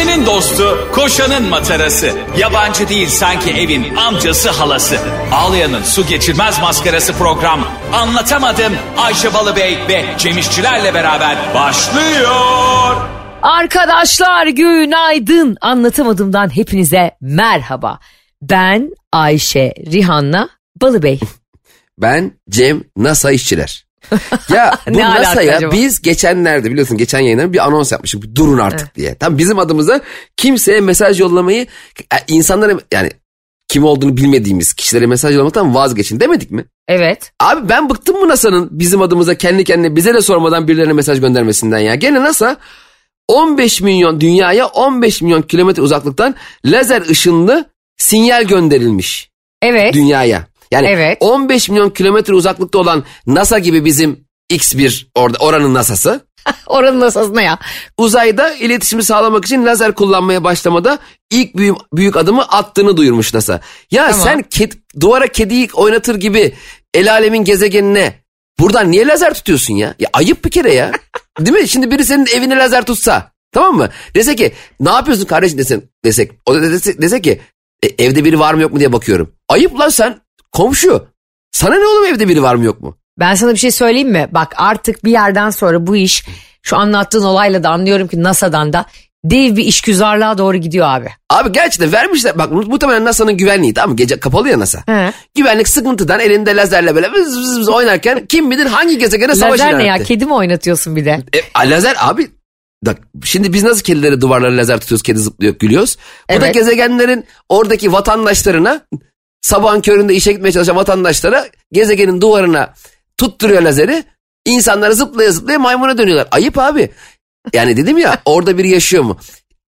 Ayşe'nin dostu, koşanın matarası. Yabancı değil sanki evin amcası halası. Ağlayan'ın su geçirmez maskarası program. Anlatamadım Ayşe Balıbey ve Cemişçilerle beraber başlıyor. Arkadaşlar günaydın. Anlatamadığımdan hepinize merhaba. Ben Ayşe Rihanna Balıbey. Ben Cem NASA işçiler. Ya bu Ne alaka NASA'ya acaba? biz geçenlerde biliyorsun geçen yayınlarda bir anons yapmıştık. Durun artık diye. Tam bizim adımıza kimseye mesaj yollamayı e, insanlara yani kim olduğunu bilmediğimiz kişilere mesaj yollamaktan vazgeçin demedik mi? Evet. Abi ben bıktım mı NASA'nın bizim adımıza kendi kendine bize de sormadan birilerine mesaj göndermesinden ya. Gene NASA 15 milyon dünyaya 15 milyon kilometre uzaklıktan lazer ışınlı sinyal gönderilmiş Evet. dünyaya. Yani Evet. 15 milyon kilometre uzaklıkta olan NASA gibi bizim X1 orada oranın NASA'sı Oranın nasıl ne ya? uzayda iletişimi sağlamak için lazer kullanmaya başlamada ilk büyük, büyük adımı attığını duyurmuş NASA. Ya Tamam. sen ked- duvara kediyi oynatır gibi el alemin gezegenine buradan niye lazer tutuyorsun ya? Ya ayıp bir kere ya. Değil mi? Şimdi biri senin evine lazer tutsa tamam mı? Dese ki ne yapıyorsun kardeşim desen, desek. O da dese, dese ki "E, evde biri var mı yok mu diye bakıyorum. Ayıp lan sen komşu. Sana ne oğlum evde biri var mı yok mu? Ben sana bir şey söyleyeyim mi? Bak artık bir yerden sonra bu iş şu anlattığın olayla da anlıyorum ki NASA'dan da dev bir işgüzarlığa doğru gidiyor abi. Abi gerçekten vermişler. Bak mu- muhtemelen NASA'nın güvenliği tamam mı? Gece kapalı ya NASA. He. Güvenlik sıkıntıdan elinde lazerle böyle vız vız vız oynarken kim bilir hangi gezegene savaş Lazer ne ya? Kedi mi oynatıyorsun bir de? E, lazer abi bak şimdi biz nasıl kedilere duvarlara lazer tutuyoruz kedi zıplıyor gülüyoruz. Bu da Evet. gezegenlerin oradaki vatandaşlarına sabahın köründe işe gitmeye çalışan vatandaşlara gezegenin duvarına tutturuyor lazeri. İnsanlar zıplaya zıplaya maymuna dönüyorlar. Ayıp abi. Yani dedim ya orada biri yaşıyor mu?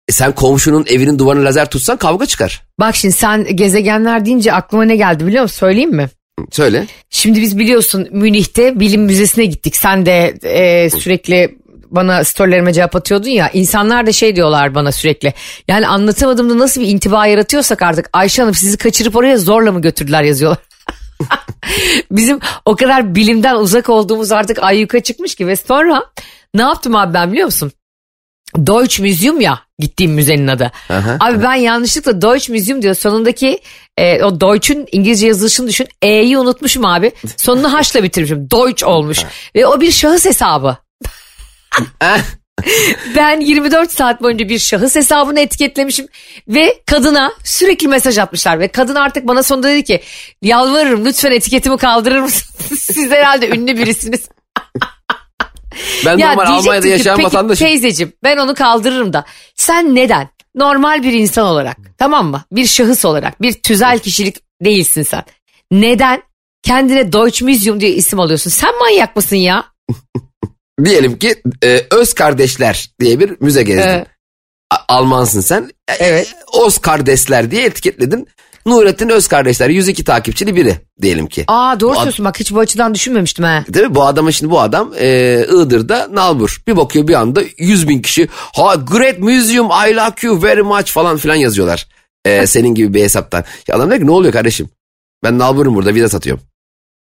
E sen komşunun evinin duvarına lazer tutsan kavga çıkar. Bak şimdi sen gezegenler deyince aklıma ne geldi biliyor musun? Söyleyeyim mi? Söyle. Şimdi biz biliyorsun Münih'te bilim müzesine gittik. Sen de e, sürekli bana storylerime cevap atıyordun ya. İnsanlar da şey diyorlar bana sürekli. Yani anlatamadığımda nasıl bir intiba yaratıyorsak artık Ayşe Hanım sizi kaçırıp oraya zorla mı götürdüler yazıyorlar. Bizim o kadar bilimden uzak olduğumuz artık ayyuka çıkmış ki ve sonra ne yaptım abi ben biliyor musun? Deutsch Museum ya gittiğim müzenin adı. Aha. Abi ben yanlışlıkla Deutsch Museum diyor sonundaki e, o Deutsch'ün İngilizce yazılışını düşün. E'yi unutmuşum abi. Sonunu H'la bitirmişim. Deutsch olmuş. Ve o bir şahıs hesabı. Ben 24 saat boyunca bir şahıs hesabını etiketlemişim ve kadına sürekli mesaj atmışlar ve kadın artık bana sonunda dedi ki yalvarırım lütfen etiketimi kaldırır mısınız? Siz herhalde ünlü birisiniz. ben normal diyecektim Almanya'da ki, yaşayan peki vatandaşım. Teyzeciğim ben onu kaldırırım da sen neden normal bir insan olarak tamam mı bir şahıs olarak bir tüzel kişilik değilsin sen. Neden kendine Deutsch Museum diye isim alıyorsun sen manyak mısın ya? Diyelim ki e, Öz Kardeşler diye bir müze gezdin. Evet. Almansın sen. E, Evet. Öz Kardeşler diye etiketledin. Nurettin Öz Kardeşler 102 takipçili biri diyelim ki. Aa doğru Bu söylüyorsun bak hiç bu açıdan düşünmemiştim ha. Değil mi? Bu adamın şimdi bu adam e, Iğdır'da nalbur. Bir bakıyor bir anda 100 bin kişi ha great museum I like you very much falan filan yazıyorlar. E, senin gibi bir hesaptan. Ya adam diyor ki ne oluyor kardeşim? Ben nalburum burada vida satıyorum.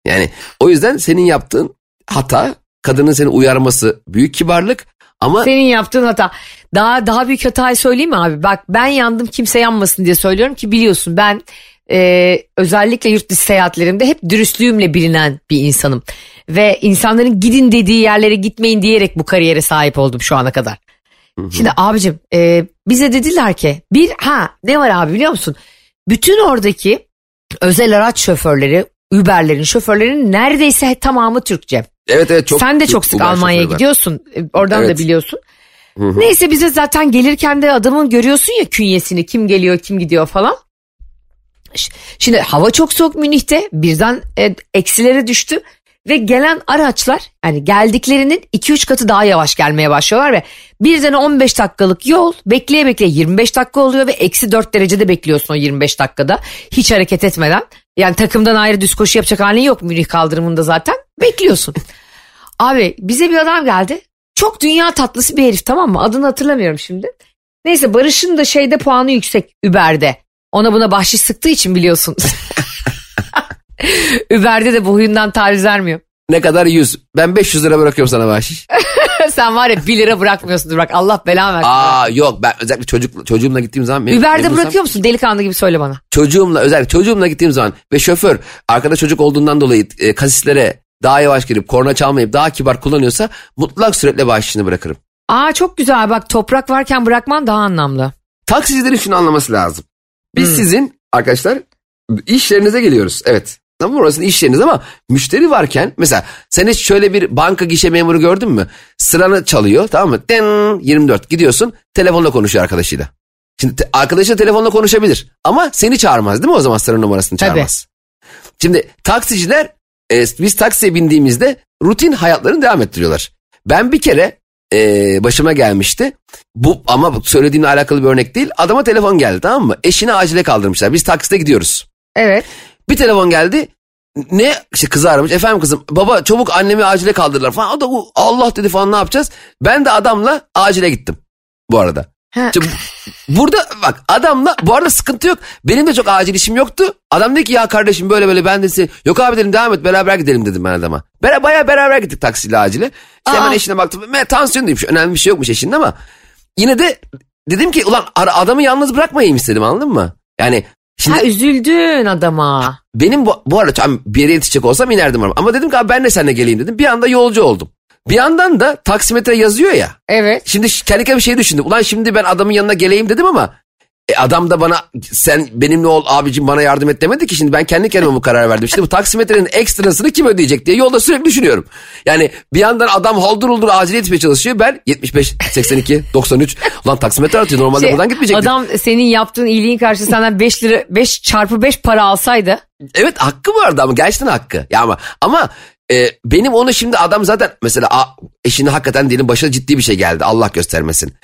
Yani o yüzden senin yaptığın hata kadının seni uyarması büyük kibarlık ama Senin yaptığın hata. Daha daha büyük hatayı söyleyeyim mi abi? Bak ben yandım kimse yanmasın diye söylüyorum ki biliyorsun ben e, özellikle yurt dışı seyahatlerimde hep dürüstlüğümle bilinen bir insanım. Ve insanların gidin dediği yerlere gitmeyin diyerek bu kariyere sahip oldum şu ana kadar. Şimdi abicim e, bize dediler ki bir ha ne var abi biliyor musun? Bütün oradaki özel araç şoförleri Uber'lerin şoförlerinin neredeyse tamamı Türkçe. Evet evet çok Sen de çok sık Uber Almanya'ya gidiyorsun. E, Oradan da Evet. biliyorsun. Neyse bize zaten gelirken de adamın görüyorsun ya künyesini kim geliyor kim gidiyor falan. Şimdi hava çok soğuk Münih'te birden e, eksilere düştü ve gelen araçlar yani geldiklerinin 2-3 katı daha yavaş gelmeye başlıyorlar ve birden 15 dakikalık yol bekleye bekleye 25 dakika oluyor ve eksi 4 derecede bekliyorsun o 25 dakikada hiç hareket etmeden. Yani takımdan ayrı düz koşu yapacak halin yok Münih kaldırımında zaten bekliyorsun. Abi bize bir adam geldi. Çok dünya tatlısı bir herif tamam mı? Adını hatırlamıyorum şimdi. Neyse Barış'ın da şeyde puanı yüksek Uber'de. Ona buna bahşiş sıktığı için biliyorsun. Uber'de de bu huyundan taviz vermiyor. Ne kadar 100. Ben 500 lira bırakıyorum sana bahşiş. Sen var ya 1 lira bırakmıyorsun bırak Allah belanı versin. Aa yok ben özellikle çocuk çocuğumla gittiğim zaman. mem- Uber'de memnursam- bırakıyor musun? Delikanlı gibi söyle bana. Çocuğumla özellikle çocuğumla gittiğim zaman ve şoför arkada çocuk olduğundan dolayı e, kasislere daha yavaş girip korna çalmayıp daha kibar kullanıyorsa mutlak suretle bahşişini bırakırım. Aa çok güzel bak toprak varken bırakman daha anlamlı. Taksicilerin şunu anlaması lazım. Biz sizin arkadaşlar iş yerinize geliyoruz. Evet. Tamam mı? orası iş yeriniz ama müşteri varken mesela sen hiç şöyle bir banka gişe memuru gördün mü? Sıranı çalıyor tamam mı? Den 24 gidiyorsun telefonla konuşuyor arkadaşıyla. Şimdi te- arkadaşıyla telefonla konuşabilir ama seni çağırmaz değil mi o zaman sıra numarasını Tabii. çağırmaz. Şimdi taksiciler e, biz taksiye bindiğimizde rutin hayatlarını devam ettiriyorlar. Ben bir kere e, başıma gelmişti. Bu ama söylediğimle alakalı bir örnek değil. Adama telefon geldi tamam mı? Eşini acile kaldırmışlar. Biz takside gidiyoruz. Evet. Bir telefon geldi. Ne işte kızı aramış. Efendim kızım baba çabuk annemi acile kaldırdılar falan. O da "U- Allah dedi falan ne yapacağız? Ben de adamla acile gittim bu arada. Şimdi burada bak adamla bu arada sıkıntı yok. Benim de çok acil işim yoktu. Adam dedi ki ya kardeşim böyle böyle ben de seni- yok abi dedim devam et beraber gidelim dedim ben adama. Bera, bayağı beraber gittik taksiyle acile. İşte hemen eşine baktım. Me, tansiyon demiş önemli bir şey yokmuş eşinde ama yine de dedim ki ulan adamı yalnız bırakmayayım istedim anladın mı? Yani şimdi Ha üzüldün adama. benim bu, bu arada tam bir yere yetişecek olsam inerdim ama. Ama dedim ki abi ben de seninle geleyim dedim. Bir anda yolcu oldum. Bir yandan da taksimetre yazıyor ya. Evet. Şimdi kendi kendime bir şey düşündüm. Ulan şimdi ben adamın yanına geleyim dedim ama e, adam da bana sen benimle ol abicim bana yardım et demedi ki. Şimdi ben kendi kendime bu karar verdim. Şimdi bu taksimetrenin ekstrasını kim ödeyecek diye yolda sürekli düşünüyorum. Yani bir yandan adam haldır huldur acil yetişmeye çalışıyor. Ben 75, 82, 93. Ulan taksimetre atıyor normalde Şey, buradan gitmeyecektim. adam senin yaptığın iyiliğin karşı senden 5 lira 5 çarpı 5 para alsaydı. Evet hakkı vardı ama gerçekten hakkı. Ya ama ama e, benim onu şimdi adam zaten mesela a, eşini hakikaten diyelim başına ciddi bir şey geldi. Allah göstermesin.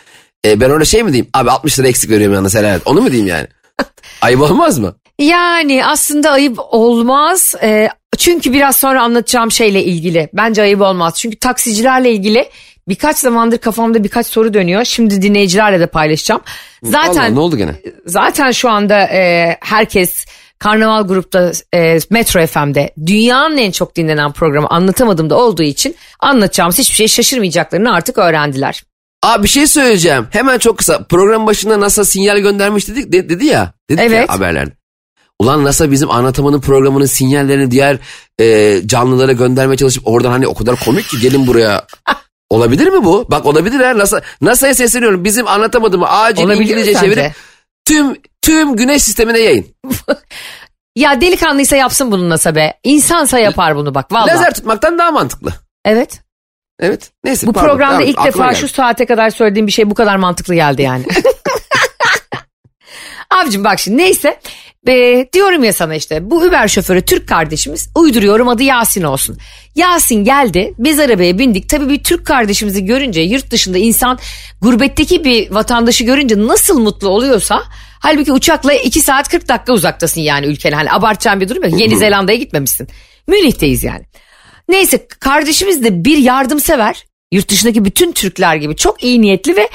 E, ben öyle şey mi diyeyim? Abi 60 lira eksik veriyorum yanına helal et. Onu mu diyeyim yani? Ayıp olmaz mı? Yani aslında ayıp olmaz. Ee, çünkü biraz sonra anlatacağım şeyle ilgili. Bence ayıp olmaz. Çünkü taksicilerle ilgili birkaç zamandır kafamda birkaç soru dönüyor. Şimdi dinleyicilerle de paylaşacağım. Zaten Allah, ne oldu gene? zaten şu anda e, herkes Karnaval Grup'ta e, Metro FM'de dünyanın en çok dinlenen programı anlatamadığımda olduğu için anlatacağımız hiçbir şey şaşırmayacaklarını artık öğrendiler. Abi bir şey söyleyeceğim. Hemen çok kısa. Program başında NASA sinyal göndermiş dedik, de- dedi ya. Dedik Evet. ya haberlerde. Ulan NASA bizim anlatamanın programının sinyallerini diğer e, canlılara göndermeye çalışıp oradan hani o kadar komik ki gelin buraya. Olabilir mi bu? Bak olabilir ha. NASA, NASA'ya sesleniyorum. Bizim anlatamadığımı acil Olabilir İngilizce çevirip tüm tüm güneş sistemine yayın. Ya delikanlıysa yapsın bunu nasıl be? İnsansa yapar bunu bak vallahi. Lazer tutmaktan daha mantıklı. Evet. Evet. Neyse. Bu pardon, programda et. ilk defa geldi. şu saate kadar söylediğim bir şey bu kadar mantıklı geldi yani. Abicim bak şimdi neyse Be, diyorum ya sana işte bu Uber şoförü Türk kardeşimiz uyduruyorum adı Yasin olsun. Yasin geldi biz arabaya bindik tabii bir Türk kardeşimizi görünce yurt dışında insan gurbetteki bir vatandaşı görünce nasıl mutlu oluyorsa halbuki uçakla 2 saat 40 dakika uzaktasın yani ülkene hani abartacağın bir durum yok Yeni Zelanda'ya gitmemişsin Münih'teyiz yani. Neyse kardeşimiz de bir yardımsever. Yurt dışındaki bütün Türkler gibi çok iyi niyetli ve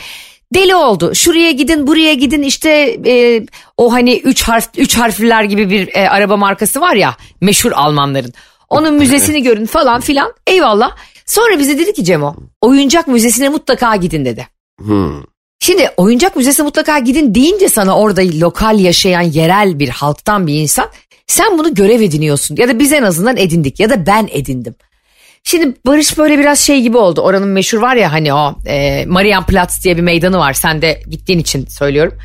deli oldu. Şuraya gidin buraya gidin işte e, o hani üç harf üç harfliler gibi bir e, araba markası var ya meşhur Almanların. Onun müzesini görün falan filan eyvallah. Sonra bize dedi ki Cemo oyuncak müzesine mutlaka gidin dedi. Hmm. Şimdi oyuncak müzesine mutlaka gidin deyince sana orada lokal yaşayan yerel bir halktan bir insan sen bunu görev ediniyorsun ya da biz en azından edindik ya da ben edindim. Şimdi Barış böyle biraz şey gibi oldu. Oranın meşhur var ya hani o e, Marienplatz diye bir meydanı var. Sen de gittiğin için söylüyorum.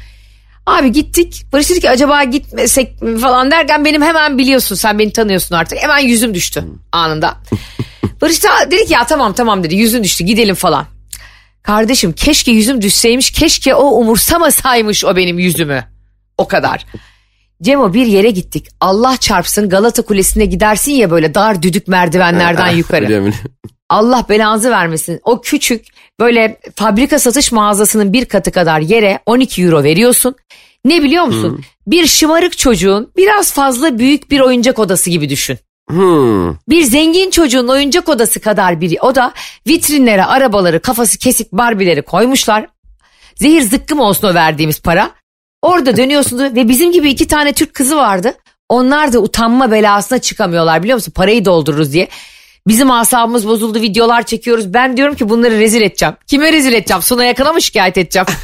Abi gittik. Barış dedi ki acaba gitmesek mi falan derken benim hemen biliyorsun sen beni tanıyorsun artık. Hemen yüzüm düştü anında. Barış da dedi ki ya tamam tamam dedi yüzün düştü gidelim falan. Kardeşim keşke yüzüm düşseymiş keşke o umursamasaymış o benim yüzümü. O kadar. Cemo bir yere gittik. Allah çarpsın Galata Kulesi'ne gidersin ya böyle dar düdük merdivenlerden yukarı. Biliyorum, biliyorum. Allah belanızı vermesin. O küçük böyle fabrika satış mağazasının bir katı kadar yere 12 euro veriyorsun. Ne biliyor musun? Bir şımarık çocuğun biraz fazla büyük bir oyuncak odası gibi düşün. Hmm. Bir zengin çocuğun oyuncak odası kadar bir oda vitrinlere arabaları kafası kesik barbileri koymuşlar. Zehir zıkkım olsun o verdiğimiz para. Orada dönüyorsunuz ve bizim gibi iki tane Türk kızı vardı. Onlar da utanma belasına çıkamıyorlar biliyor musun? Parayı doldururuz diye. Bizim asabımız bozuldu videolar çekiyoruz. Ben diyorum ki bunları rezil edeceğim. Kime rezil edeceğim? Suna yakına mı şikayet edeceğim?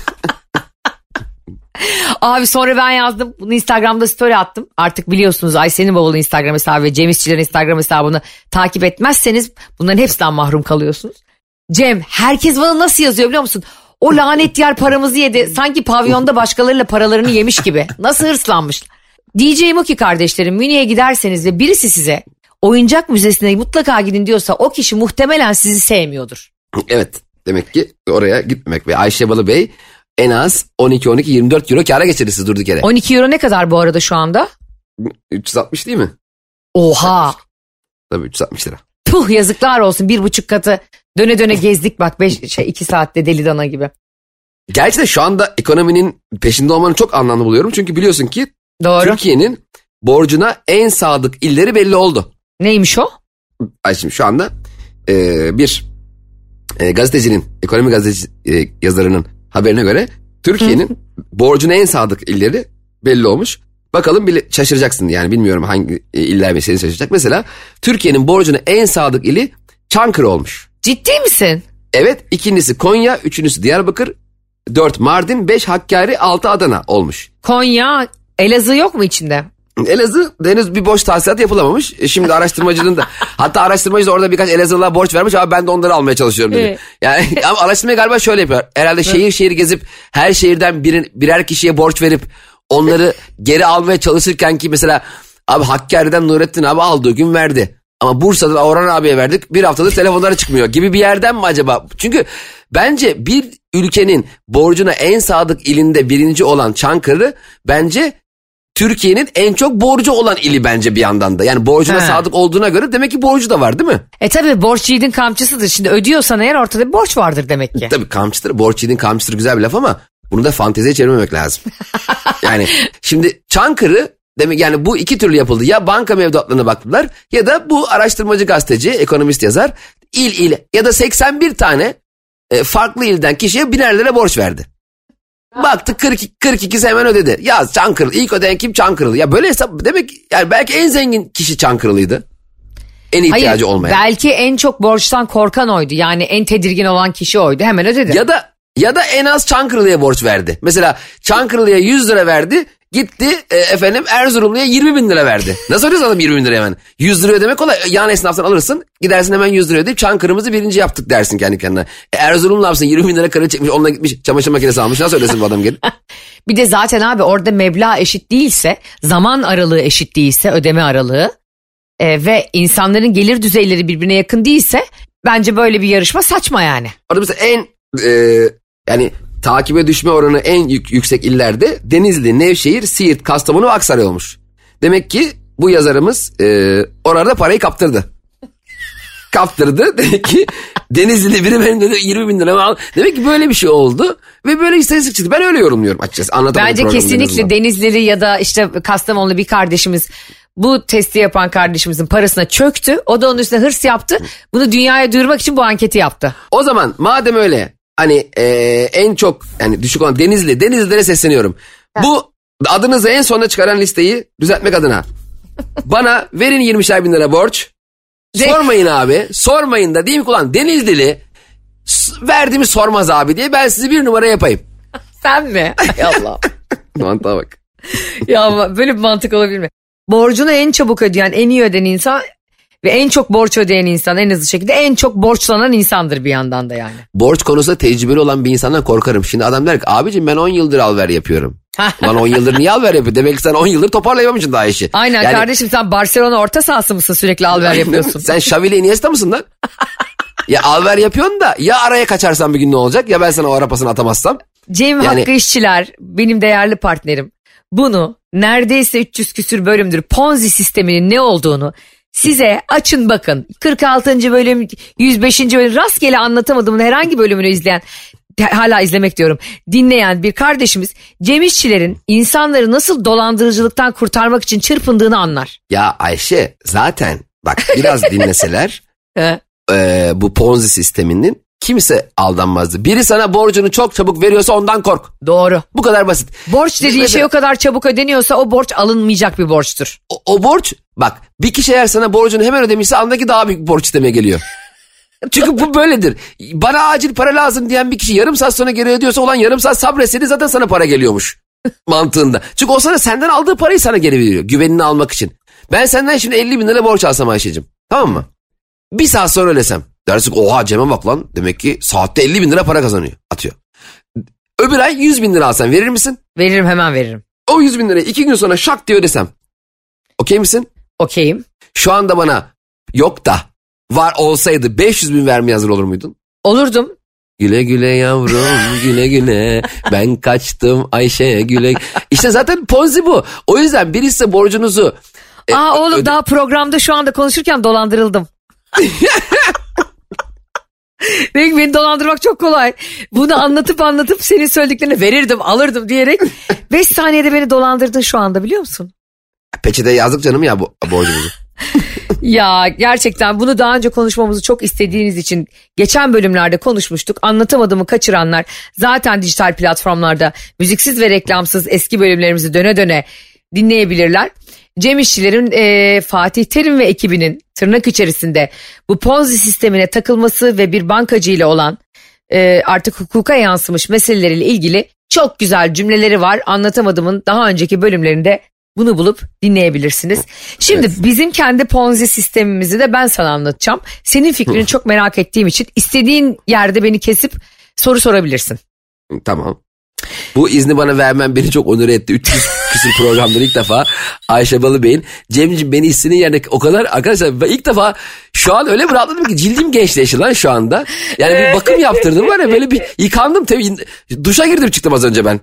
Abi sonra ben yazdım. Bunu Instagram'da story attım. Artık biliyorsunuz Ayşe'nin bavulu Instagram hesabı ve Cem İşçilerin Instagram hesabını takip etmezseniz bunların hepsinden mahrum kalıyorsunuz. Cem herkes bana nasıl yazıyor biliyor musun? O lanet yer paramızı yedi. Sanki pavyonda başkalarıyla paralarını yemiş gibi. Nasıl hırslanmış. DJ Muki kardeşlerim Münih'e giderseniz ve birisi size oyuncak müzesine mutlaka gidin diyorsa o kişi muhtemelen sizi sevmiyordur. Evet demek ki oraya gitmemek ve Ayşe Balı Bey en az 12-12-24 euro kâra geçirirsiniz durduk yere. 12 euro ne kadar bu arada şu anda? 360 değil mi? Oha. Tabii 360 lira. Puh yazıklar olsun bir buçuk katı döne döne gezdik bak beş, şey, iki saatte deli dana gibi. Gerçi de şu anda ekonominin peşinde olmanı çok anlamlı buluyorum. Çünkü biliyorsun ki Doğru. Türkiye'nin borcuna en sadık illeri belli oldu. Neymiş o? Ay şimdi şu anda e, bir e, gazetecinin, ekonomi gazeteci e, yazarının haberine göre Türkiye'nin borcuna en sadık illeri belli olmuş. Bakalım bile şaşıracaksın yani bilmiyorum hangi e, iller seni şaşıracak. Mesela Türkiye'nin borcuna en sadık ili Çankırı olmuş. Ciddi misin? Evet ikincisi Konya, üçüncüsü Diyarbakır, dört Mardin, beş Hakkari, altı Adana olmuş. Konya, Elazığ yok mu içinde? Elazığ henüz bir borç tahsilat yapılamamış. E, Şimdi araştırmacının da hatta araştırmacı da orada birkaç Elazığlığa borç vermiş ama ben de onları almaya çalışıyorum dedi. Evet. Yani ama araştırmayı galiba şöyle yapıyor. Herhalde şehir şehir gezip her şehirden birin, birer kişiye borç verip onları geri almaya çalışırken ki mesela abi Hakkari'den Nurettin abi aldığı gün verdi. Ama Bursa'dan Orhan abiye verdik bir haftadır telefonları çıkmıyor gibi bir yerden mi acaba? Çünkü bence bir ülkenin borcuna en sadık ilinde birinci olan Çankırı bence Türkiye'nin en çok borcu olan ili bence bir yandan da. Yani borcuna He. sadık olduğuna göre demek ki borcu da var değil mi? E tabi borç yiğidin kamçısıdır. Şimdi ödüyorsan eğer ortada bir borç vardır demek ki. Tabii kamçıdır, borç yiğidin kamçıdır güzel bir laf ama bunu da fanteziye çevirmemek lazım. yani şimdi Çankırı demek yani bu iki türlü yapıldı. Ya banka mevduatlarına baktılar ya da bu araştırmacı gazeteci, ekonomist yazar il il ya da 81 tane e, farklı ilden kişiye biner lira borç verdi. Baktı 42, 42'si hemen ödedi. Ya Çankırılı ilk ödeyen kim Çankırılı? Ya böyle hesap demek yani belki en zengin kişi Çankırılıydı. En ihtiyacı Hayır olmayan. belki en çok borçtan korkan oydu. Yani en tedirgin olan kişi oydu. Hemen ödedi. Ya da ya da en az Çankırılı'ya borç verdi. Mesela Çankırılı'ya 100 lira verdi. Gitti e, efendim Erzurumlu'ya 20 bin lira verdi. Nasıl ödüyorsun adam 20 bin lira hemen? 100 lira ödemek kolay. Yan esnaftan alırsın. Gidersin hemen 100 lira ödeyip Çankırı'mızı birinci yaptık dersin kendi kendine. E, Erzurum ne yapsın 20 bin lira karı çekmiş onunla gitmiş çamaşır makinesi almış. Nasıl ödesin bu adam gelip? Bir de zaten abi orada meblağ eşit değilse, zaman aralığı eşit değilse, ödeme aralığı e, ve insanların gelir düzeyleri birbirine yakın değilse bence böyle bir yarışma saçma yani. Orada mesela en e, yani takibe düşme oranı en yük- yüksek illerde Denizli, Nevşehir, Siirt, Kastamonu ve Aksaray olmuş. Demek ki bu yazarımız e, orada parayı kaptırdı. kaptırdı. Demek ki Denizli biri benim dedi 20 bin lira al. Demek ki böyle bir şey oldu ve böyle istatistik çıktı. Ben öyle yorumluyorum açıkçası. Anlatamadım Bence kesinlikle. Denizlili ya da işte Kastamonlu bir kardeşimiz bu testi yapan kardeşimizin parasına çöktü. O da onun üstüne hırs yaptı. Bunu dünyaya duyurmak için bu anketi yaptı. O zaman madem öyle hani e, en çok yani düşük olan Denizli, Denizlilere sesleniyorum. Bu adınızı en sonuna çıkaran listeyi düzeltmek adına bana verin 20'şer bin lira borç. Sormayın abi. Sormayın da diyeyim ki ulan Denizlili s- verdiğimi sormaz abi diye ben sizi bir numara yapayım. Sen mi? Hay Allah. Mantığa bak. ya böyle bir mantık olabilir mi? Borcunu en çabuk ödeyen, en iyi ödeyen insan ve en çok borç ödeyen insan en hızlı şekilde en çok borçlanan insandır bir yandan da yani. Borç konusunda tecrübeli olan bir insandan korkarım. Şimdi adam der ki abicim ben 10 yıldır alver yapıyorum. Lan 10 yıldır niye alver yapıyor? Demek ki sen 10 yıldır toparlayamamışsın daha işi. Aynen Yani- kardeşim sen Barcelona orta sahası mısın sürekli alver yapıyorsun. Sen Xavi Iniesta mısın lan? ya alver yapıyorsun da ya araya kaçarsan bir gün ne olacak ya ben sana o ara pasını atamazsam. Cem Yani- Hakkı İşçiler benim değerli partnerim. Bunu neredeyse 300 küsür bölümdür Ponzi sisteminin ne olduğunu size açın bakın. 46. bölüm 105. bölüm rastgele anlatamadığımın herhangi bölümünü izleyen hala izlemek diyorum. Dinleyen bir kardeşimiz Cem İşçilerin insanları nasıl dolandırıcılıktan kurtarmak için çırpındığını anlar. Ya Ayşe zaten bak biraz dinleseler e, bu Ponzi sisteminin kimse aldanmazdı. Biri sana borcunu çok çabuk veriyorsa ondan kork. Doğru. Bu kadar basit. Borç dediğin Mesela- şey o kadar çabuk ödeniyorsa o borç alınmayacak bir borçtur. O, o borç bak bir kişi eğer sana borcunu hemen ödemişse andaki daha büyük borç istemeye geliyor. Çünkü bu böyledir. Bana acil para lazım diyen bir kişi yarım saat sonra geri ödüyorsa olan yarım saat sabretseydi zaten sana para geliyormuş. mantığında. Çünkü o sana senden aldığı parayı sana geri veriyor. Güvenini almak için. Ben senden şimdi 50 bin lira borç alsam Ayşe'cim. Tamam mı? Bir saat sonra öylesem. Dersin oha Cem'e bak lan. Demek ki saatte 50 bin lira para kazanıyor. Atıyor. Öbür ay 100 bin lira alsan verir misin? Veririm hemen veririm. O 100 bin lirayı iki gün sonra şak diye ödesem. Okey misin? Okeyim. Şu anda bana yok da var olsaydı 500 bin vermeye hazır olur muydun? Olurdum. Güle güle yavrum güle güle ben kaçtım Ayşe güle. İşte zaten ponzi bu. O yüzden birisi borcunuzu e, Aa oğlum öde- daha programda şu anda konuşurken dolandırıldım. Demek beni dolandırmak çok kolay. Bunu anlatıp anlatıp senin söylediklerini verirdim alırdım diyerek 5 saniyede beni dolandırdın şu anda biliyor musun? peçete yazdık canım ya bu borcunuzu. Ya gerçekten bunu daha önce konuşmamızı çok istediğiniz için geçen bölümlerde konuşmuştuk. Anlatamadığımı kaçıranlar zaten dijital platformlarda müziksiz ve reklamsız eski bölümlerimizi döne döne dinleyebilirler. Cem İşçilerin e, Fatih Terim ve ekibinin tırnak içerisinde bu Ponzi sistemine takılması ve bir bankacı ile olan e, artık hukuka yansımış meseleleriyle ilgili çok güzel cümleleri var. Anlatamadığımın daha önceki bölümlerinde bunu bulup dinleyebilirsiniz. Şimdi bizim kendi Ponzi sistemimizi de ben sana anlatacağım. Senin fikrini çok merak ettiğim için istediğin yerde beni kesip soru sorabilirsin. tamam. Bu izni bana vermen beni çok onur etti. 300 küsur programdır ilk defa Ayşe Balıbey'in. Cemciğim beni istediğin yerde o kadar arkadaşlar ben ilk defa şu an öyle bir rahatladım ki cildim gençleşti lan şu anda. Yani bir bakım yaptırdım var ya böyle bir yıkandım tabii duşa girdim çıktım az önce ben.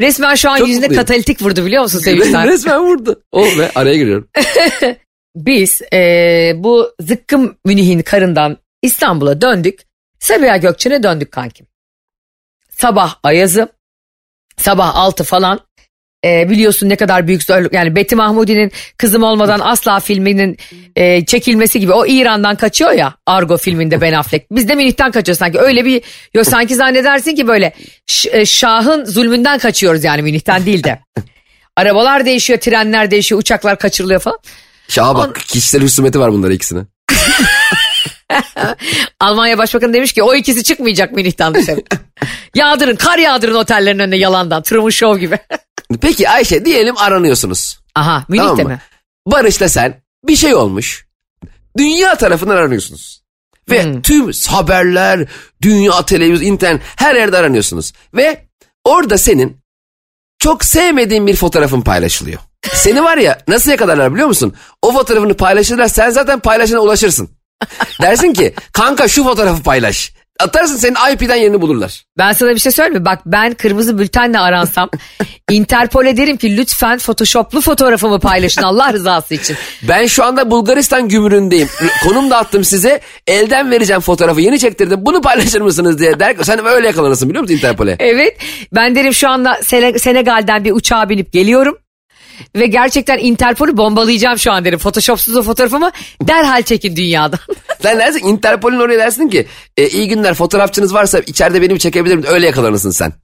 Resmen şu an Çok yüzüne mutluyum. katalitik vurdu biliyor musun sevinçten? Resmen vurdu. Oh be araya giriyorum. Biz eee, bu zıkkım Münih'in karından İstanbul'a döndük. Sabiha Gökçen'e döndük kankim. Sabah ayazı, sabah altı falan. Eee, biliyorsun ne kadar büyük zorluk yani Betty Mahmudi'nin Kızım Olmadan Asla filminin eee, çekilmesi gibi o İran'dan kaçıyor ya Argo filminde Ben Affleck. Biz de Münih'ten kaçıyoruz sanki öyle bir yok sanki zannedersin ki böyle e, Şah'ın zulmünden kaçıyoruz yani Münih'ten değil de. Arabalar değişiyor, trenler değişiyor, uçaklar kaçırılıyor falan. Şaha bak kişisel husumeti var bunlar ikisine. Almanya Başbakanı demiş ki o ikisi çıkmayacak Münih'ten dışarı. yağdırın kar yağdırın otellerin önüne yalandan. Truman Show gibi. Peki Ayşe diyelim aranıyorsunuz. Aha Münih'te Tamam mi? Barış'la sen bir şey olmuş. Dünya tarafından aranıyorsunuz. Ve Hmm. tüm haberler, dünya televizyon, internet her yerde aranıyorsunuz. Ve orada senin çok sevmediğin bir fotoğrafın paylaşılıyor. Seni var ya nasıl yakalarlar biliyor musun? O fotoğrafını paylaşırlar sen zaten paylaşana ulaşırsın. Dersin ki kanka şu fotoğrafı paylaş. Atarsın senin IP'den yerini bulurlar. Ben sana bir şey söyleyeyim mi? Bak ben kırmızı bültenle aransam Interpol'e derim ki lütfen photoshoplu fotoğrafımı paylaşın Allah rızası için. Ben şu anda Bulgaristan gümrüğündeyim. Konum da attım size. Elden vereceğim fotoğrafı. Yeni çektirdim. Bunu paylaşır mısınız diye der. Sen öyle yakalanırsın biliyor musun Interpol'e? Evet ben derim şu anda Sene- Senegal'den bir uçağa binip geliyorum. Ve gerçekten Interpol'ü bombalayacağım şu an derim. Photoshopsuz o fotoğrafımı derhal çekin dünyadan. Sen dersin Interpol'ün oraya dersin ki e, iyi günler fotoğrafçınız varsa içeride beni çekebilir miyim? Öyle yakalanırsın sen.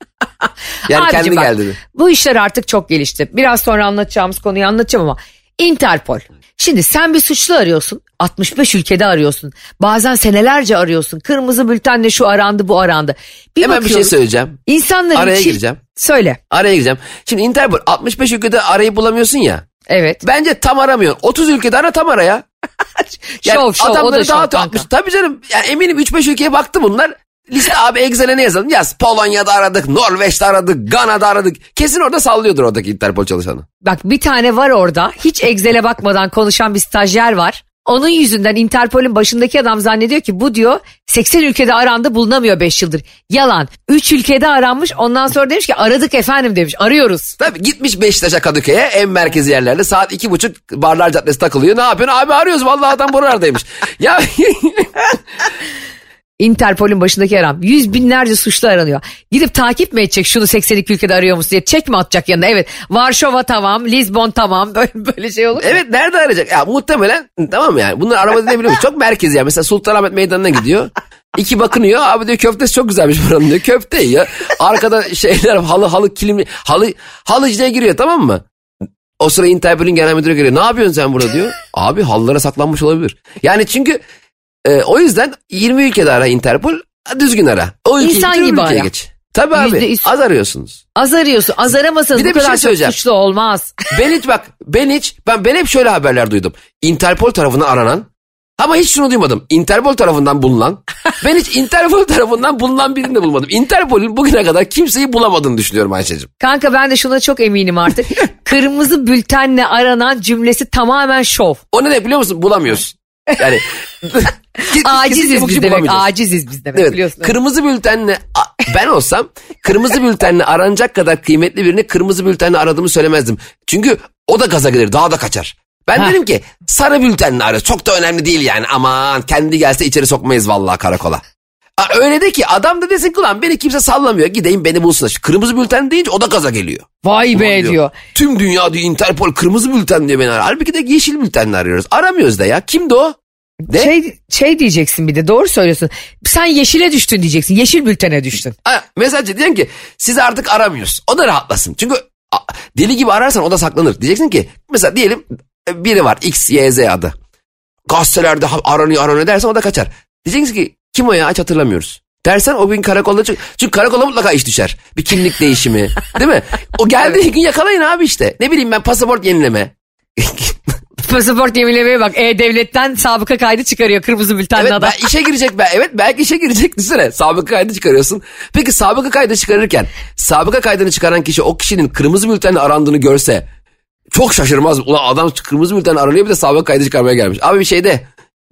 Yani Abicim kendi bak, geldi. Bu işler artık çok gelişti. Biraz sonra anlatacağımız konuyu anlatacağım ama Interpol. Şimdi sen bir suçlu arıyorsun. 65 ülkede arıyorsun. Bazen senelerce arıyorsun. Kırmızı bültenle şu arandı bu arandı. Bir Hemen bir şey söyleyeceğim. İnsanların Araya çift- gireceğim. Söyle. Araya gireceğim. Şimdi Interpol 65 ülkede arayıp bulamıyorsun ya. Evet. Bence tam aramıyorsun. 30 ülkede ara tam ara ya. şov şov o da şov dağıtıyor. kanka. 60. Tabii canım. Yani eminim 3-5 ülkeye baktı bunlar. Liste abi Excel'e ne yazalım? Yaz. Polonya'da aradık, Norveç'te aradık, Gana'da aradık. Kesin orada sallıyordur oradaki Interpol çalışanı. Bak bir tane var orada. Hiç Excel'e bakmadan konuşan bir stajyer var. Onun yüzünden Interpol'ün başındaki adam zannediyor ki bu diyor 80 ülkede arandı bulunamıyor 5 yıldır. Yalan. 3 ülkede aranmış ondan sonra demiş ki aradık efendim demiş arıyoruz. Tabii gitmiş Beşiktaş'a Kadıköy'e en merkezi yerlerde saat iki buçuk Barlar Caddesi takılıyor. Ne yapıyorsun? Abi arıyoruz vallahi adam buralardaymış. ya Interpol'ün başındaki adam. Yüz binlerce suçlu aranıyor. Gidip takip mi edecek şunu 82 ülkede arıyor musun diye. Çek mi atacak yanına? Evet. Varşova tamam. Lisbon tamam. Böyle, böyle şey olur? Evet nerede arayacak? Ya muhtemelen tamam yani? Bunlar araba edebiliyor musun? Çok merkez yani. Mesela Sultanahmet Meydanı'na gidiyor. İki bakınıyor. Abi diyor köftesi çok güzelmiş buranın diyor. Köfte yiyor. Arkada şeyler halı halı kilimli halı halıcıya giriyor tamam mı? O sıra Interpol'ün genel müdürü geliyor. Ne yapıyorsun sen burada diyor. Abi halılara saklanmış olabilir. Yani çünkü e, o yüzden 20 ülkede ara Interpol düzgün ara. O ülkeyi İnsan gibi ülkeye ara. Geç. Tabii abi Yüzde yüz. az arıyorsunuz. Az arıyorsun. Az aramasanız Bir de bu bir kadar şey çok söyleyeceğim. suçlu olmaz. Ben hiç bak ben hiç ben ben hep şöyle haberler duydum. Interpol tarafından aranan ama hiç şunu duymadım. Interpol tarafından bulunan. Ben hiç Interpol tarafından bulunan birini de bulmadım. Interpol'ün bugüne kadar kimseyi bulamadığını düşünüyorum Ayşe'cim. Kanka ben de şuna çok eminim artık. Kırmızı bültenle aranan cümlesi tamamen şov. O ne demek biliyor musun? Bulamıyoruz. Yani Aciziz biz demek. Aciziz biz demek Evet. biliyorsun. Kırmızı bültenle ben olsam kırmızı bültenle aranacak kadar kıymetli birini kırmızı bültenle aradığımı söylemezdim. Çünkü o da gaza gelir daha da kaçar. Ben Ha. dedim ki sarı bültenle arıyor. Çok da önemli değil yani. Aman kendi gelse içeri sokmayız vallahi karakola. Aa, öyle de ki adam da desin ki ulan beni kimse sallamıyor. Gideyim beni bulsun. Şu Kırmızı bülten deyince o da gaza geliyor. Vay be Aman diyor. Tüm dünya diyor Interpol kırmızı bülten diye beni arar. Halbuki de yeşil bültenle arıyoruz. Aramıyoruz da ya. Kimdi o? De? Şey, şey diyeceksin bir de doğru söylüyorsun. Sen yeşile düştün diyeceksin. Yeşil bültene düştün. Ha, mesajcı diyen ki sizi artık aramıyoruz. O da rahatlasın. Çünkü a, deli gibi ararsan o da saklanır. Diyeceksin ki mesela diyelim e, biri var X, Y, Z adı. Gazetelerde aranıyor aranıyor dersen o da kaçar. Diyeceksin ki kim o ya hiç hatırlamıyoruz. Dersen o gün karakolda çünkü, çünkü karakola mutlaka iş düşer. Bir kimlik değişimi değil mi? O geldiği gün yakalayın abi işte. Ne bileyim ben pasaport yenileme. Pasaport yenilemeye bak. E-Devlet'ten sabıka kaydı çıkarıyor kırmızı bültenli Evet adam. ben işe girecek ben evet belki işe girecek düşünsene sabıka kaydı çıkarıyorsun. Peki sabıka kaydı çıkarırken sabıka kaydını çıkaran kişi o kişinin kırmızı bültenle arandığını görse çok şaşırmaz. Ulan adam kırmızı bültenle aranıyor bir de sabıka kaydı çıkarmaya gelmiş. Abi bir şeyde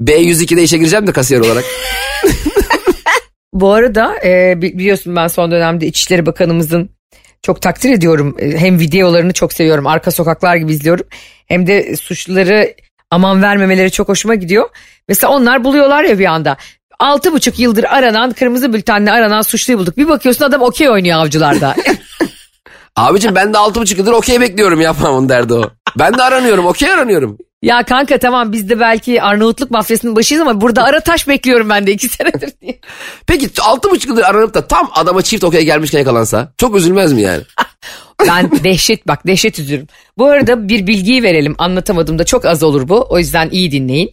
B102'de işe gireceğim de kasiyer olarak. Bu arada e, bi- biliyorsun ben son dönemde İçişleri Bakanımızın çok takdir ediyorum. E, Hem videolarını çok seviyorum. Arka sokaklar gibi izliyorum. Hem de suçluları aman vermemeleri çok hoşuma gidiyor. Mesela onlar buluyorlar ya bir anda. Altı buçuk yıldır aranan kırmızı bültenle aranan suçluyu bulduk. Bir bakıyorsun adam okey oynuyor avcılarda. Abicim ben de 6,5 yıldır okey bekliyorum yapmamın derdi o. Ben de aranıyorum okey aranıyorum. Ya kanka tamam biz de belki Arnavutluk mafyasının başıyız ama burada ara taş bekliyorum ben de iki senedir diye. Peki 6,5 yıldır aranıp da tam adama çift okey gelmişken yakalansa çok üzülmez mi yani? Ben dehşet bak dehşet üzülürüm. Bu arada bir bilgiyi verelim anlatamadım da çok az olur bu. O yüzden iyi dinleyin.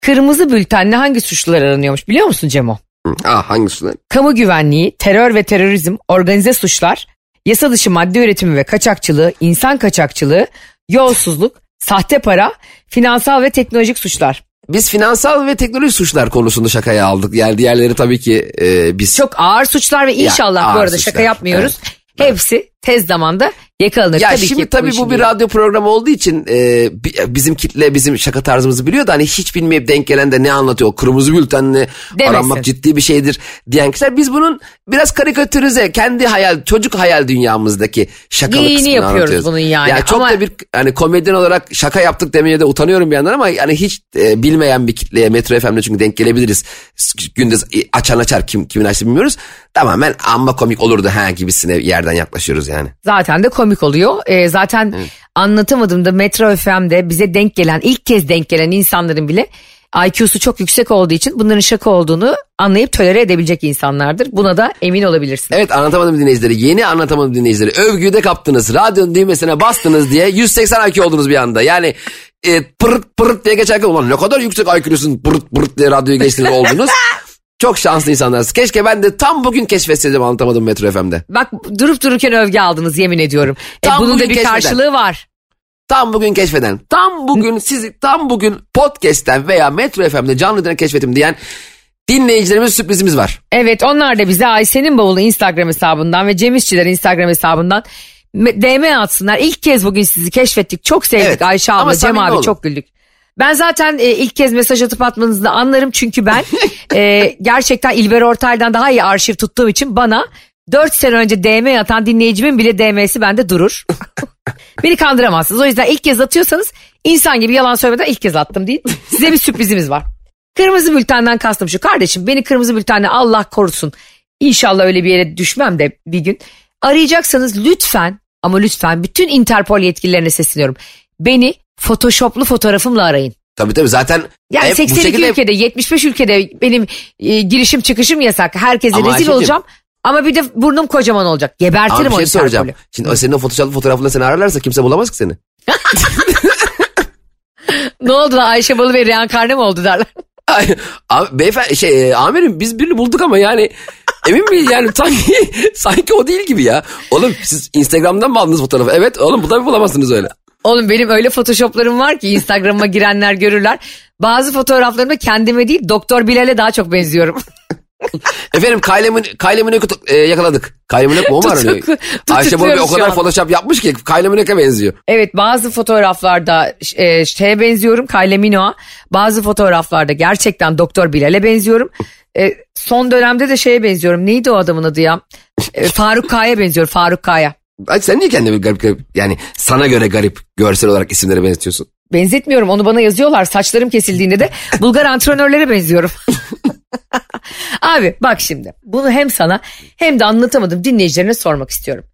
Kırmızı bültenle hangi suçlular aranıyormuş biliyor musun Cemo? Hı, Aa hangisi lan? Kamu güvenliği, terör ve terörizm, organize suçlar, yasa dışı madde üretimi ve kaçakçılığı, insan kaçakçılığı, yolsuzluk, sahte para, finansal ve teknolojik suçlar. Biz finansal ve teknoloji suçlar konusunda şakaya aldık. Yani diğerleri tabii ki e, biz Çok ağır suçlar ve inşallah bu ağır arada şaka suçlar, yapmıyoruz. Hepsi tez zamanda yakalanır. Ya tabii şimdi ki tabii işin bu bir radyo programı olduğu için e, bi- bizim kitle bizim şaka tarzımızı biliyor da hani hiç bilmeyip denk gelen de ne anlatıyor? O kırmızı bültenle Demesin. aranmak ciddi bir şeydir diyen kişiler. Biz bunun biraz karikatürize kendi hayal çocuk hayal dünyamızdaki şakalı Geyini kısmını yapıyoruz anlatıyoruz. bunun yani. Ya çok Ama- da bir hani komedyen olarak şaka yaptık demeye de utanıyorum bir yandan ama yani hiç e, bilmeyen bir kitleye Metro FM'de çünkü denk gelebiliriz. Gündüz açan açar kim kimin açtı bilmiyoruz. Tamamen amma komik olurdu ha gibisine yerden yaklaşıyoruz yani. Zaten de komik oluyor. Ee, zaten anlatamadığımda Metro FM'de bize denk gelen ilk kez denk gelen insanların bile IQ'su çok yüksek olduğu için bunların şaka olduğunu anlayıp tolere edebilecek insanlardır. Buna da emin olabilirsin. Evet anlatamadım dinleyicileri. Yeni anlatamadım dinleyicileri. Övgüyü de kaptınız. Radyonun düğmesine bastınız diye 180 IQ oldunuz bir anda. Yani e, pırıt pırıt diye geçerken ulan ne kadar yüksek IQ'lusun pırıt pırıt diye radyoyu geçtiniz oldunuz. Çok şanslı insanlarsınız. Keşke ben de tam bugün keşfetseydim anlatamadım Metro FM'de. Bak durup dururken övgü aldınız yemin ediyorum. E, Tam bunun da bir keşfeden. karşılığı var. Tam bugün keşfeden, tam bugün sizi tam bugün podcast'ten veya Metro FM'de canlı dinle keşfetim diyen dinleyicilerimiz sürprizimiz var. Evet onlar da bize Ayşe'nin bavulu Instagram hesabından ve Cem İşçiler Instagram hesabından DM atsınlar. İlk kez bugün sizi keşfettik. Çok sevdik Evet, Ayşe abla, Cem abi olun. çok güldük. Ben zaten e, ilk kez mesaj atıp atmanızı da anlarım çünkü ben e, gerçekten İlber Ortaylı'dan daha iyi arşiv tuttuğum için bana 4 sene önce DM atan dinleyicimin bile DM'si bende durur. Beni kandıramazsınız. O yüzden ilk kez atıyorsanız insan gibi yalan söylemeden ilk kez attım değil. Size bir sürprizimiz var. Kırmızı bültenden kastım şu. Kardeşim beni kırmızı bültenle Allah korusun. İnşallah öyle bir yere düşmem de bir gün. Arayacaksanız lütfen ama lütfen bütün Interpol yetkililerine sesleniyorum. Beni photoshoplu fotoğrafımla arayın. Tabii tabii zaten Yani hep bu 82 şekilde ülkede 75 ülkede benim e, girişim çıkışım yasak. Herkese Ama rezil olacağım. Ama bir de burnum kocaman olacak. Ama Gebertirim bir o şey soracağım. Interpol'ü. Şimdi senin o photoshoplu fotoğrafında seni ararlarsa kimse bulamaz ki seni. Ne oldu lan Ayşe Balı ve reenkarne mi oldu derler. Ay, abi, beyefendi şey e, amirim biz birini bulduk ama yani emin miyiz yani sanki sanki o değil gibi ya. Oğlum siz Instagram'dan mı aldınız fotoğrafı? Evet oğlum bu da bulamazsınız öyle. Oğlum benim öyle photoshoplarım var ki Instagram'a girenler görürler. Bazı fotoğraflarımda kendime değil Doktor Bilal'e daha çok benziyorum. Efendim Kylie Min- Kylie Minogue'u e, yakaladık. Kylie Minogue mu aranıyor? Tutuklu- Ayşe Bolu o kadar photoshop yapmış ki Kylie Minogue'a benziyor. Evet bazı fotoğraflarda e, şeye benziyorum Kylie Minogue'a. Bazı fotoğraflarda gerçekten Doktor Bilal'e benziyorum. E, son dönemde de şeye benziyorum. Neydi o adamın adı ya? E, Faruk Kaya benziyorum Faruk Kaya. Ay sen niye kendini garip garip yani sana göre garip görsel olarak isimlere benzetiyorsun? Benzetmiyorum onu bana yazıyorlar saçlarım kesildiğinde de Bulgar antrenörlere benziyorum. Abi bak şimdi bunu hem sana hem de anlatamadım dinleyicilerine sormak istiyorum.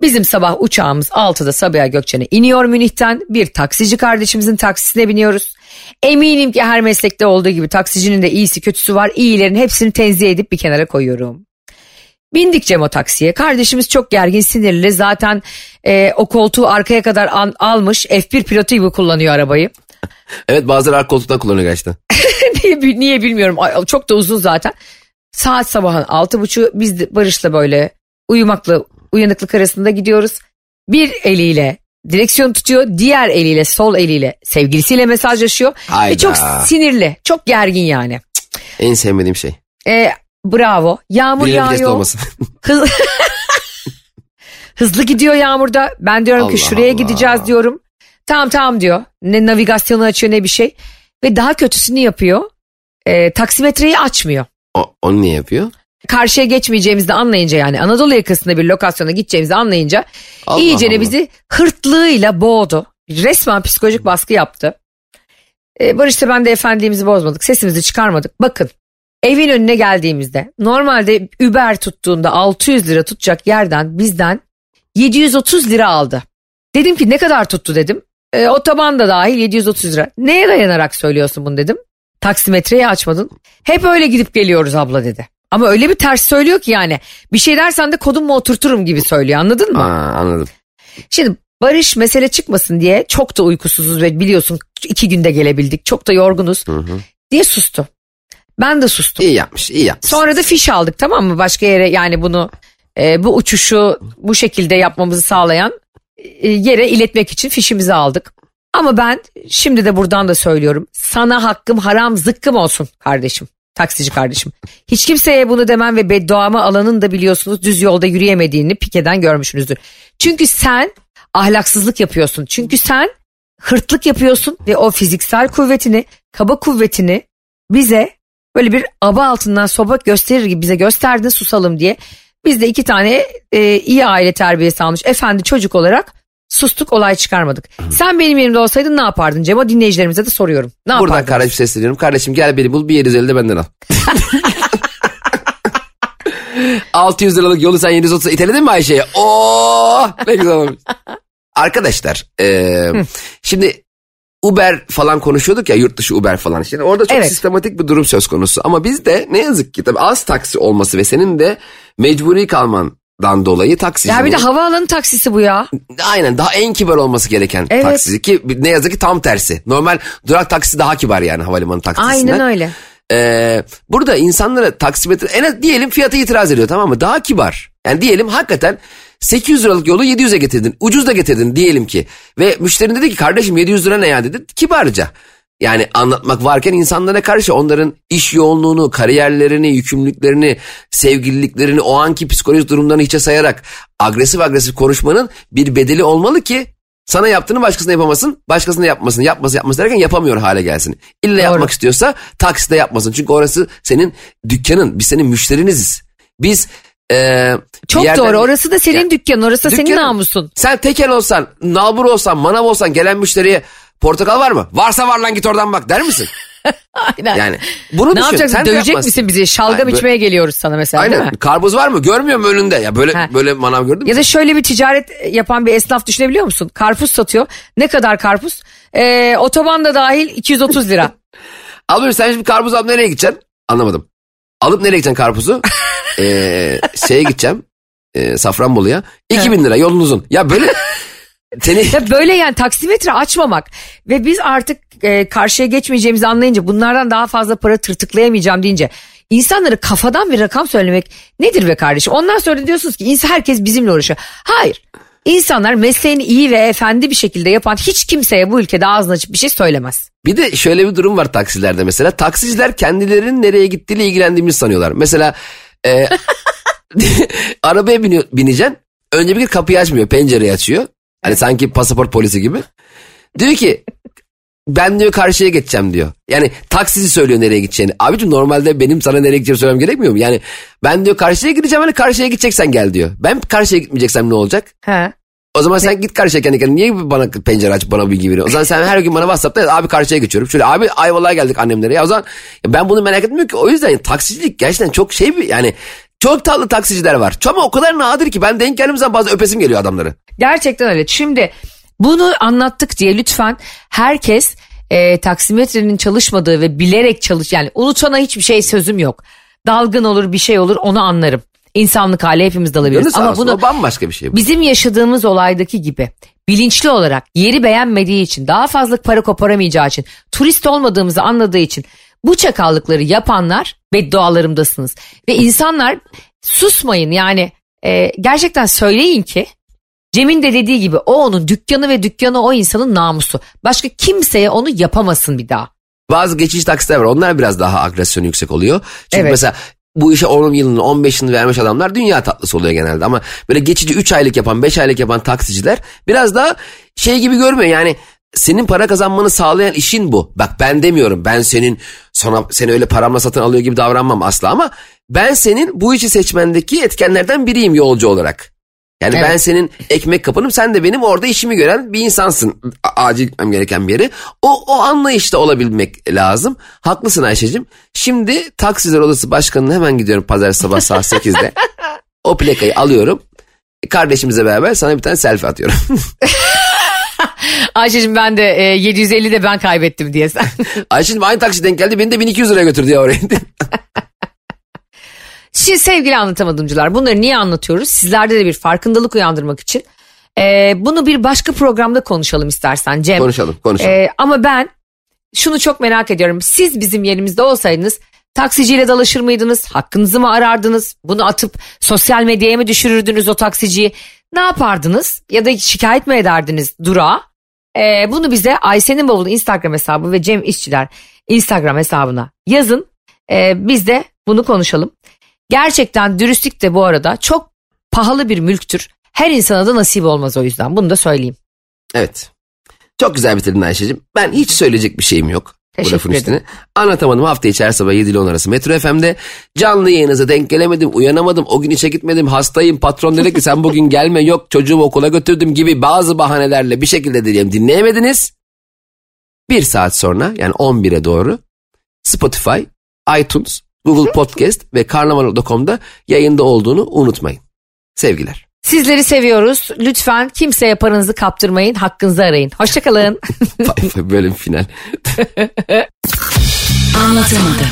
Bizim sabah uçağımız 6'da Sabiha Gökçen'e iniyor Münih'ten bir taksici kardeşimizin taksisine biniyoruz. Eminim ki her meslekte olduğu gibi taksicinin de iyisi kötüsü var iyilerin hepsini tenzih edip bir kenara koyuyorum. Bindik Cem o taksiye. Kardeşimiz çok gergin sinirli. Zaten e, o koltuğu arkaya kadar an- almış. F1 pilotu gibi kullanıyor arabayı. Evet bazıları arka koltuktan kullanıyor gerçekten. niye, niye bilmiyorum. Çok da uzun zaten. Saat sabahın altı buçuğu biz de Barış'la böyle uyumakla uyanıklık arasında gidiyoruz. Bir eliyle direksiyon tutuyor. Diğer eliyle sol eliyle sevgilisiyle mesajlaşıyor. Ve Hayda. çok sinirli. Çok gergin yani. En sevmediğim şey. E, bravo. Yağmur viteste yağıyor. Hız... Hızlı gidiyor yağmurda. Ben diyorum ki Allah şuraya Allah. gideceğiz diyorum. Tamam tamam diyor. Ne navigasyonu açıyor ne bir şey. Ve daha kötüsünü yapıyor. E, taksimetreyi açmıyor. o, onu niye yapıyor? Karşıya geçmeyeceğimizi de anlayınca yani Anadolu yakasında bir lokasyona gideceğimizi anlayınca Allah iyicene Allah. bizi hırtlığıyla boğdu. Resmen psikolojik baskı yaptı. E, Barış'ta ben de efendiliğimizi bozmadık. Sesimizi çıkarmadık. Bakın evin önüne geldiğimizde normalde Uber tuttuğunda 600 lira tutacak yerden bizden 730 lira aldı. Dedim ki ne kadar tuttu dedim. E, otoban da dahil 730 lira. Neye dayanarak söylüyorsun bunu dedim. Taksimetreyi açmadın. Hep öyle gidip geliyoruz abla dedi. Ama öyle bir ters söylüyor ki yani. Bir şey dersen de kodumu oturturum gibi söylüyor anladın mı? Aa, anladım. Şimdi Barış mesele çıkmasın diye çok da uykusuzuz ve biliyorsun iki günde gelebildik. Çok da yorgunuz Hı hı. diye sustu. Ben de sustum. İyi yapmış iyi yapmış. Sonra da fiş aldık tamam mı? Başka yere yani bunu e, bu uçuşu bu şekilde yapmamızı sağlayan e, yere iletmek için fişimizi aldık. Ama ben şimdi de buradan da söylüyorum. Sana hakkım haram zıkkım olsun kardeşim. Taksici kardeşim. Hiç kimseye bunu demem ve bedduamı alanın da biliyorsunuz düz yolda yürüyemediğini pikeden görmüşsünüzdür. Çünkü sen ahlaksızlık yapıyorsun. Çünkü sen hırtlık yapıyorsun ve o fiziksel kuvvetini, kaba kuvvetini bize böyle bir aba altından soba gösterir gibi bize gösterdin susalım diye. Biz de iki tane e, iyi aile terbiyesi almış efendi çocuk olarak sustuk olay çıkarmadık. Sen benim yerimde olsaydın ne yapardın Cem? O dinleyicilerimize de soruyorum. Ne Buradan yapardın? kardeşim sesleniyorum. Kardeşim gel beni bul bir 750 de benden al. 600 liralık yolu sen 730 iteledin mi Ayşe'ye? Oo, ne güzel olmuş. Arkadaşlar e, şimdi Uber falan konuşuyorduk ya yurt dışı Uber falan. Şimdi orada çok Evet. sistematik bir durum söz konusu. Ama bizde ne yazık ki tabii az taksi olması ve senin de mecburi kalmandan dolayı taksicinin... Ya bir de havaalanı taksisi bu ya. Aynen daha en kibar olması gereken Evet. taksi ki ne yazık ki tam tersi. Normal durak taksi daha kibar yani havalimanı taksisinden. Aynen öyle. Ee, burada insanlara taksimetre en az diyelim fiyata itiraz ediyor tamam mı? Daha kibar. Yani diyelim hakikaten 800 liralık yolu 700'e getirdin. Ucuz da getirdin diyelim ki. Ve müşterin dedi ki kardeşim 700 lira ne ya dedi. Kibarca. Yani anlatmak varken insanlara karşı onların iş yoğunluğunu, kariyerlerini, yükümlülüklerini, sevgililiklerini, o anki psikolojik durumlarını hiçe sayarak agresif agresif konuşmanın bir bedeli olmalı ki sana yaptığını başkasına yapamasın, başkasına yapmasın, yapması yapması derken yapamıyor hale gelsin. İlla yapmak istiyorsa takside yapmasın. Çünkü orası senin dükkanın, biz senin müşteriniziz. Biz eee, Çok yerden- doğru. Orası da senin Ya, dükkanın. Orası da senin dükkanın. namusun. Sen tekel olsan, nalbur olsan, manav olsan gelen müşteriye Portakal var mı? Varsa var lan git oradan bak der misin? Aynen. Yani bunu ne düşün. yapacaksın? Sen Dövecek misin bizi? Şalgam Aynen, içmeye geliyoruz sana mesela Aynen. Karpuz var mı? Görmüyor mu önünde? Ya böyle Ha. böyle manav gördün mü? Ya da şöyle bir ticaret yapan bir esnaf düşünebiliyor musun? Karpuz satıyor. Ne kadar karpuz? Ee, otoban da dahil 230 lira. Abi sen şimdi karpuz alıp nereye gideceksin? Anlamadım. Alıp nereye gideceksin karpuzu? ee, şeye gideceğim. Ee, Safranbolu'ya. 2000 lira yolun uzun. Ya böyle seni Ya böyle yani taksimetre açmamak ve biz artık e, karşıya geçmeyeceğimizi anlayınca bunlardan daha fazla para tırtıklayamayacağım deyince insanları kafadan bir rakam söylemek nedir be kardeşim? Ondan sonra diyorsunuz ki insan herkes bizimle uğraşıyor. Hayır. İnsanlar mesleğini iyi ve efendi bir şekilde yapan hiç kimseye bu ülkede ağzını açıp bir şey söylemez. Bir de şöyle bir durum var taksilerde mesela. Taksiciler kendilerinin nereye gittiğiyle ilgilendiğimizi sanıyorlar. Mesela e, arabaya biniyor, bineceksin. Önce bir kapıyı açmıyor, pencereyi açıyor. Hani sanki pasaport polisi gibi. Diyor ki ben diyor karşıya geçeceğim diyor. Yani taksici söylüyor nereye gideceğini. Abicim normalde benim sana nereye gideceğimi söylemem gerekmiyor mu? Yani ben diyor karşıya gideceğim hani karşıya gideceksen gel diyor. Ben karşıya gitmeyeceksem ne olacak? He. O zaman sen git karşıya kendi kendine. Niye bana pencere açıp bana bilgi veriyorsun? O zaman sen her gün bana WhatsApp'ta yaz, abi karşıya geçiyorum. Şöyle abi Ayvalık'a geldik annemlere. Ya o zaman ben bunu merak etmiyorum ki. O yüzden taksicilik gerçekten çok şey bir yani çok tatlı taksiciler var. Ama o kadar nadir ki ben denk geldiğim zaman bazen öpesim geliyor adamları. Gerçekten öyle. Şimdi bunu anlattık diye lütfen herkes e, taksimetrenin çalışmadığı ve bilerek çalış yani unutana hiçbir şey sözüm yok. Dalgın olur bir şey olur onu anlarım. İnsanlık hali hepimiz dalabiliriz. Ama Ama bunu o bambaşka bir şey. bu. bizim yaşadığımız olaydaki gibi bilinçli olarak yeri beğenmediği için daha fazla para koparamayacağı için turist olmadığımızı anladığı için bu çakallıkları yapanlar beddualarımdasınız. Ve insanlar susmayın yani e, gerçekten söyleyin ki Cem'in de dediği gibi o onun dükkanı ve dükkanı o insanın namusu. Başka kimseye onu yapamasın bir daha. Bazı geçici taksitler var. Onlar biraz daha agresyon yüksek oluyor. Çünkü Evet. mesela bu işe 10 yılını 15 yılını vermiş adamlar dünya tatlısı oluyor genelde. Ama böyle geçici 3 aylık yapan 5 aylık yapan taksiciler biraz daha şey gibi görmüyor. Yani senin para kazanmanı sağlayan işin bu. Bak ben demiyorum ben senin sana seni öyle paramla satın alıyor gibi davranmam asla ama ben senin bu işi seçmendeki etkenlerden biriyim yolcu olarak. Yani Evet. ben senin ekmek kapınım sen de benim orada işimi gören bir insansın. A- acil gitmem gereken bir yere. O, o anlayışta olabilmek lazım. Haklısın Ayşe'cim. Şimdi Taksiler Odası Başkanı'na hemen gidiyorum pazar sabah saat 8'de. o plakayı alıyorum. Kardeşimizle beraber sana bir tane selfie atıyorum. Ayşe'cim ben de e, 750 de ben kaybettim diye sen. Ayşe'cim aynı taksi denk geldi beni de 1200 liraya götürdü ya oraya. Şimdi sevgili anlatamadımcılar bunları niye anlatıyoruz? Sizlerde de bir farkındalık uyandırmak için. E, bunu bir başka programda konuşalım istersen Cem. konuşalım konuşalım. E, ama ben şunu çok merak ediyorum. Siz bizim yerimizde olsaydınız taksiciyle dalaşır mıydınız? Hakkınızı mı arardınız? Bunu atıp sosyal medyaya mı düşürürdünüz o taksiciyi? Ne yapardınız? Ya da şikayet mi ederdiniz durağa? E, bunu bize Ayşe'nin bavulu Instagram hesabı ve Cem İşçiler Instagram hesabına yazın. E, biz de bunu konuşalım. Gerçekten dürüstlük de bu arada çok pahalı bir mülktür. Her insana da nasip olmaz o yüzden. Bunu da söyleyeyim. Evet. Çok güzel bitirdin Ayşe'cim. Ben hiç söyleyecek bir şeyim yok. Bu Teşekkür lafın ederim. üstüne. Anlatamadım hafta içi her sabah 7 ile 10 arası Metro FM'de. Canlı yayınıza denk gelemedim, uyanamadım, o gün işe gitmedim, hastayım, patron dedi ki sen bugün gelme yok çocuğumu okula götürdüm gibi bazı bahanelerle bir şekilde diyeyim dinleyemediniz. Bir saat sonra yani 11'e doğru Spotify, iTunes, Google Podcast ve Karnaval.com'da yayında olduğunu unutmayın. Sevgiler. Sizleri seviyoruz. Lütfen kimseye paranızı kaptırmayın. Hakkınızı arayın. Hoşçakalın. Böyle bir final. Anlatamadım.